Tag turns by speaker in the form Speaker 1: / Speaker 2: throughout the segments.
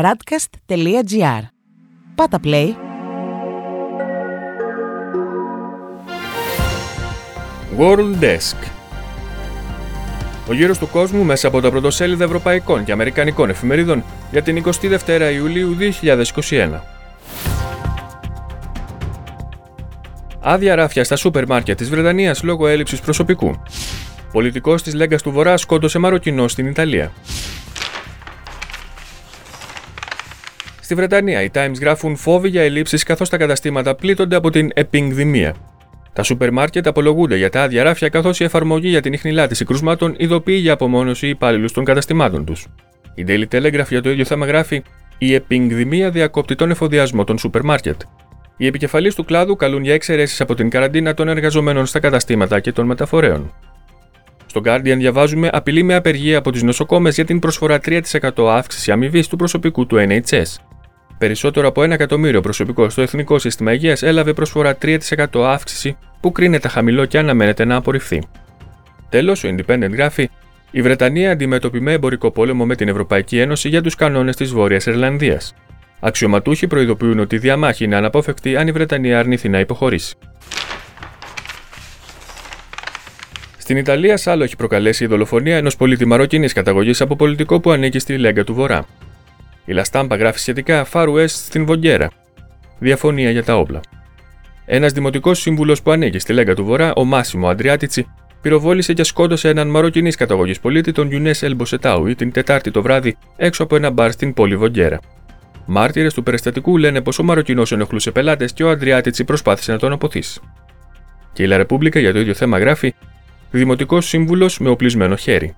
Speaker 1: radcast.gr. Πάτα play.
Speaker 2: World Desk Ο γύρος του κόσμου μέσα από τα πρωτοσέλιδα ευρωπαϊκών και αμερικανικών εφημερίδων για την 22η Ιουλίου 2021. Άδεια ράφια στα σούπερ μάρκετ της Βρετανίας λόγω έλλειψης προσωπικού. Πολιτικός της Λέγκας του Βορρά σκότωσε Μαροκινό στην Ιταλία. Στη Βρετανία, οι Times γράφουν φόβοι για ελλείψεις καθώς τα καταστήματα πλήττονται από την επινδημία. Τα σούπερ μάρκετ απολογούνται για τα άδεια ράφια καθώς η εφαρμογή για την ιχνηλάτηση κρούσματων ειδοποιεί για απομόνωση υπάλληλους των καταστημάτων τους. Η Daily Telegraph για το ίδιο θέμα γράφει: Η επινδημία διακόπτει τον εφοδιασμό των σούπερ μάρκετ. Οι επικεφαλεί του κλάδου καλούν για εξαιρέσεις από την καραντίνα των εργαζομένων στα καταστήματα και των μεταφορέων. Στο Guardian διαβάζουμε απειλή με απεργία από τις νοσοκόμες για την προσφορά 3% αύξηση αμοιβής του προσωπικού του NHS. Περισσότερο από 1 εκατομμύριο προσωπικό στο Εθνικό Σύστημα Υγείας έλαβε προσφορά 3% αύξηση που κρίνεται χαμηλό και αναμένεται να απορριφθεί. Τέλος, ο Independent γράφει: Η Βρετανία αντιμετωπεί με εμπορικό πόλεμο με την Ευρωπαϊκή Ένωση για τους κανόνες της Βόρειας Ιρλανδίας. Αξιωματούχοι προειδοποιούν ότι η διαμάχη είναι αναπόφευκτη αν η Βρετανία αρνηθεί να υποχωρήσει. Στην Ιταλία, σάλο έχει προκαλέσει η δολοφονία ενός πολίτη μαροκινή καταγωγής από πολιτικό που ανήκει στη Λέγκα του Βορρά. Η Λαστάμπα γράφει σχετικά Far West στην Βογγέρα. Διαφωνία για τα όπλα. Ένας δημοτικός σύμβουλος που ανήκει στη Λέγκα του Βορρά, ο Μάσιμο Αντριάτιτσι, πυροβόλησε και σκότωσε έναν μαροκινής καταγωγής πολίτη, τον Γιουνές Ελμποσετάουι, την Τετάρτη το βράδυ έξω από ένα μπαρ στην πόλη Βογγέρα. Μάρτυρες του περιστατικού λένε πως ο Μαροκινός ενοχλούσε πελάτες και ο Αντριάτιτσι προσπάθησε να τον αποθήσει. Και η Λα Ρεπούμπλικα για το ίδιο θέμα γράφει Δημοτικός σύμβουλος με οπλισμένο χέρι.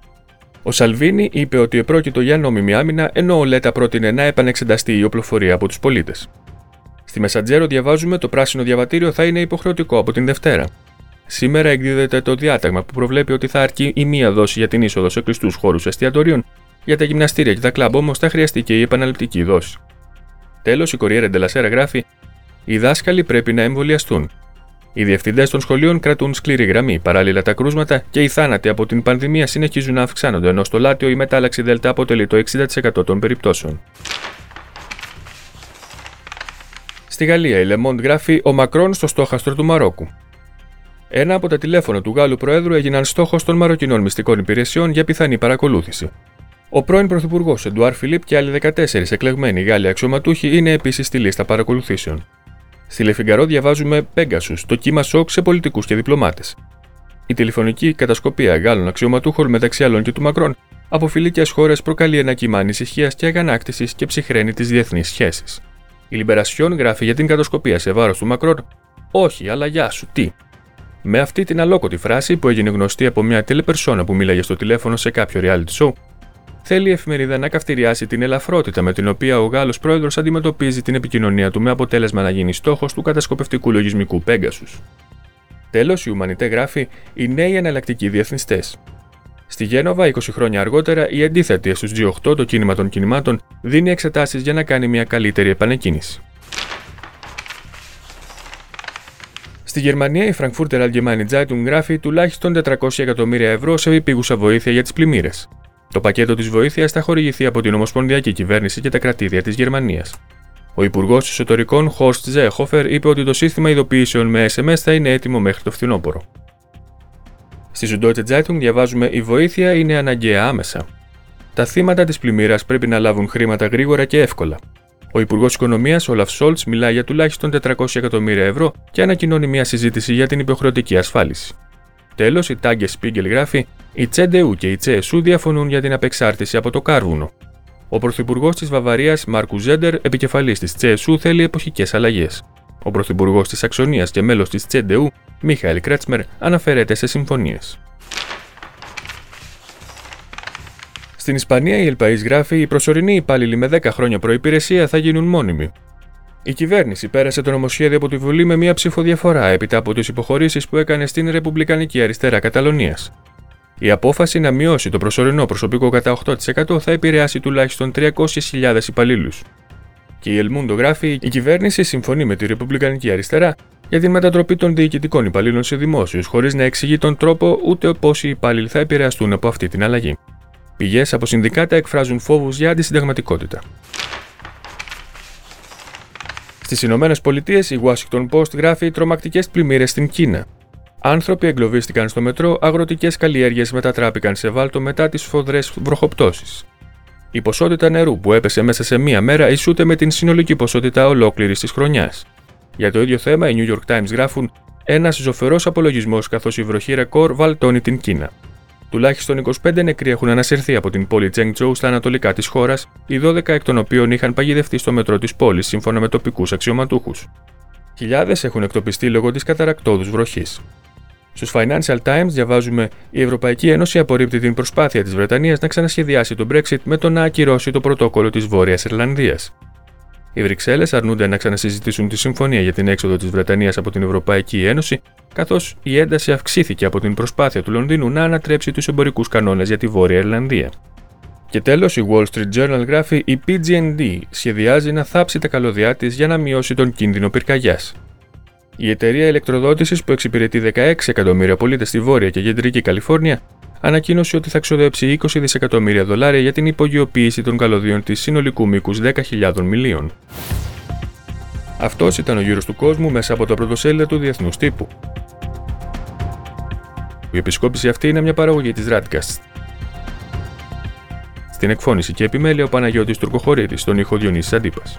Speaker 2: Ο Σαλβίνη είπε ότι επρόκειτο για νόμιμη άμυνα, ενώ ο Λέτα πρότεινε να επανεξεταστεί η οπλοφορία από τους πολίτες. Στη Μεσαντζέρο διαβάζουμε το πράσινο διαβατήριο θα είναι υποχρεωτικό από την Δευτέρα. Σήμερα εκδίδεται το διάταγμα που προβλέπει ότι θα αρκεί η μία δόση για την είσοδο σε κλειστούς χώρους εστιατορίων, για τα γυμναστήρια και τα κλαμπ όμως θα χρειαστεί και η επαναληπτική δόση. Τέλος, η Κοριέρα Ντελασέρα γράφει: Οι δάσκαλοι πρέπει να εμβολιαστούν. Οι διευθυντές των σχολείων κρατούν σκληρή γραμμή. Παράλληλα, τα κρούσματα και οι θάνατοι από την πανδημία συνεχίζουν να αυξάνονται, ενώ στο Λάτιο η μετάλλαξη Δέλτα αποτελεί το 60% των περιπτώσεων. Στη Γαλλία, η Λεμόντ γράφει Ο Μακρόν στο στόχαστρο του Μαρόκου. Ένα από τα τηλέφωνα του Γάλλου Προέδρου έγιναν στόχος των Μαροκινών μυστικών υπηρεσιών για πιθανή παρακολούθηση. Ο πρώην Πρωθυπουργός Εντουάρ Φιλίπ και άλλοι 14 εκλεγμένοι Γάλλοι αξιωματούχοι είναι επίσης στη λίστα παρακολουθήσεων. Στη Λεφιγκαρό διαβάζουμε Pegasus, το κύμα σοκ σε πολιτικούς και διπλωμάτες. Η τηλεφωνική κατασκοπία Γάλλων αξιωματούχων μεταξύ άλλων και του Μακρόν από φιλικέ χώρες προκαλεί ένα κύμα ανησυχίας και αγανάκτησης και ψυχραίνει τις διεθνείς σχέσεις. Η Λιμπερασιόν γράφει για την κατασκοπία σε βάρος του Μακρόν: Όχι, αλλά γεια σου, τι. Με αυτή την αλόκοτη φράση που έγινε γνωστή από μια τηλεπερσόνα που μίλαγε στο τηλέφωνο σε κάποιο reality show, θέλει η εφημερίδα να καυτηριάσει την ελαφρότητα με την οποία ο Γάλλος πρόεδρος αντιμετωπίζει την επικοινωνία του με αποτέλεσμα να γίνει στόχος του κατασκοπευτικού λογισμικού Πέγκασου. Τέλος, η Ουμανιτέ γράφει οι νέοι εναλλακτικοί διεθνιστές. Στη Γένοβα, 20 χρόνια αργότερα, η αντίθετη στους G8, το κίνημα των κινημάτων, δίνει εξετάσεις για να κάνει μια καλύτερη επανεκκίνηση. Στη Γερμανία, η Frankfurter Allgemeine Zeitung γράφει τουλάχιστον 400 εκατομμύρια ευρώ σε επίγουσα βοήθεια για τις πλημμύρες. Το πακέτο της βοήθειας θα χορηγηθεί από την Ομοσπονδιακή Κυβέρνηση και τα κρατήδια της Γερμανίας. Ο Υπουργός Εσωτερικών Horst Seehofer είπε ότι το σύστημα ειδοποιήσεων με SMS θα είναι έτοιμο μέχρι το φθινόπωρο. Στη Süddeutsche Zeitung διαβάζουμε: Η βοήθεια είναι αναγκαία άμεσα. Τα θύματα της πλημμύρας πρέπει να λάβουν χρήματα γρήγορα και εύκολα. Ο Υπουργός Οικονομίας Όλαφ Σολτς μιλάει για τουλάχιστον 400 εκατομμύρια ευρώ και ανακοινώνει μια συζήτηση για την υποχρεωτική ασφάλιση. Τέλος, η Tagesspiegel γράφει: Η CDU και η CSU διαφωνούν για την απεξάρτηση από το κάρβουνο. Ο Πρωθυπουργός της Βαβαρίας, Μάρκου Ζέντερ, επικεφαλής της Τσέσου, θέλει εποχικές αλλαγές. Ο Πρωθυπουργός της Αξονία και μέλος της Τσέντεου, Μίχαελ Κρέτσμερ, αναφέρεται σε συμφωνίες. Στην Ισπανία, η Ελπαή γράφει: Οι προσωρινοί υπάλληλοι με 10 χρόνια προπηρεσία θα γίνουν μόνιμοι. Η κυβέρνηση πέρασε το νομοσχέδιο από τη Βουλή με μία ψηφοδιαφορά έπειτα από τις υποχωρήσεις που έκανε στην Ρεπουμπλικανική Αριστερά Καταλωνίας. Η απόφαση να μειώσει το προσωρινό προσωπικό κατά 8% θα επηρεάσει τουλάχιστον 300.000 υπαλλήλους. Και η Ελμούντο γράφει: Η κυβέρνηση συμφωνεί με τη Ρεπουμπλικανική Αριστερά για την μετατροπή των διοικητικών υπαλλήλων σε δημόσιους, χωρίς να εξηγεί τον τρόπο ούτε πώ οι υπάλληλοι θα επηρεαστούν από αυτή την αλλαγή. Πηγές από συνδικάτα εκφράζουν φόβους για αντισυνταγματικότητα. Στις Ηνωμένες Πολιτείες, η Washington Post γράφει τρομακτικές πλημμύρες στην Κίνα. Άνθρωποι εγκλωβίστηκαν στο μετρό, αγροτικές καλλιέργειες μετατράπηκαν σε βάλτο μετά τις σφοδρέ βροχοπτώσεις. Η ποσότητα νερού που έπεσε μέσα σε μία μέρα ισούται με την συνολική ποσότητα ολόκληρης της χρονιάς. Για το ίδιο θέμα, οι New York Times γράφουν ένας ζωφερός απολογισμός καθώς η βροχή ρεκόρ βαλτώνει την Κίνα. Τουλάχιστον 25 νεκροί έχουν ανασυρθεί από την πόλη Τσέγκτσόου στα ανατολικά της χώρας, οι 12 εκ των οποίων είχαν παγιδευτεί στο μετρό της πόλης σύμφωνα με τοπικούς αξιωματούχους. Χιλιάδες έχουν εκτοπιστεί λόγω της καταρακτόδους βροχής. Στους Financial Times διαβάζουμε: Η Ευρωπαϊκή Ένωση απορρίπτει την προσπάθεια της Βρετανίας να ξανασχεδιάσει το Brexit με το να ακυρώσει το πρωτόκολλο της Βόρειας Ιρλανδίας. Οι Βρυξέλλες αρνούνται να ξανασυζητήσουν τη συμφωνία για την έξοδο της Βρετανίας από την Ευρωπαϊκή Ένωση, καθώς η ένταση αυξήθηκε από την προσπάθεια του Λονδίνου να ανατρέψει τους εμπορικούς κανόνες για τη Βόρεια Ιρλανδία. Και τέλος, η Wall Street Journal γράφει: Η PG&D σχεδιάζει να θάψει τα καλωδιά της για να μειώσει τον κίνδυνο πυρκαγιάς. Η εταιρεία ηλεκτροδότησης που εξυπηρετεί 16 εκατομμύρια πολίτες στη Βόρεια και Κεντρική Καλιφόρνια ανακοίνωσε ότι θα ξοδέψει 20 δισεκατομμύρια δολάρια για την υπογειοποίηση των καλωδίων της συνολικού μήκους 10.000 μιλίων. Αυτός ήταν ο γύρος του κόσμου μέσα από τα πρωτοσέλιδα του Διεθνούς Τύπου. Η επισκόπηση αυτή είναι μια παραγωγή της Radcast. Στην εκφώνηση και επιμέλεια ο Παναγιώτης Τουρκοχωρήτης, στον ήχο Διονύσης Αντίπας.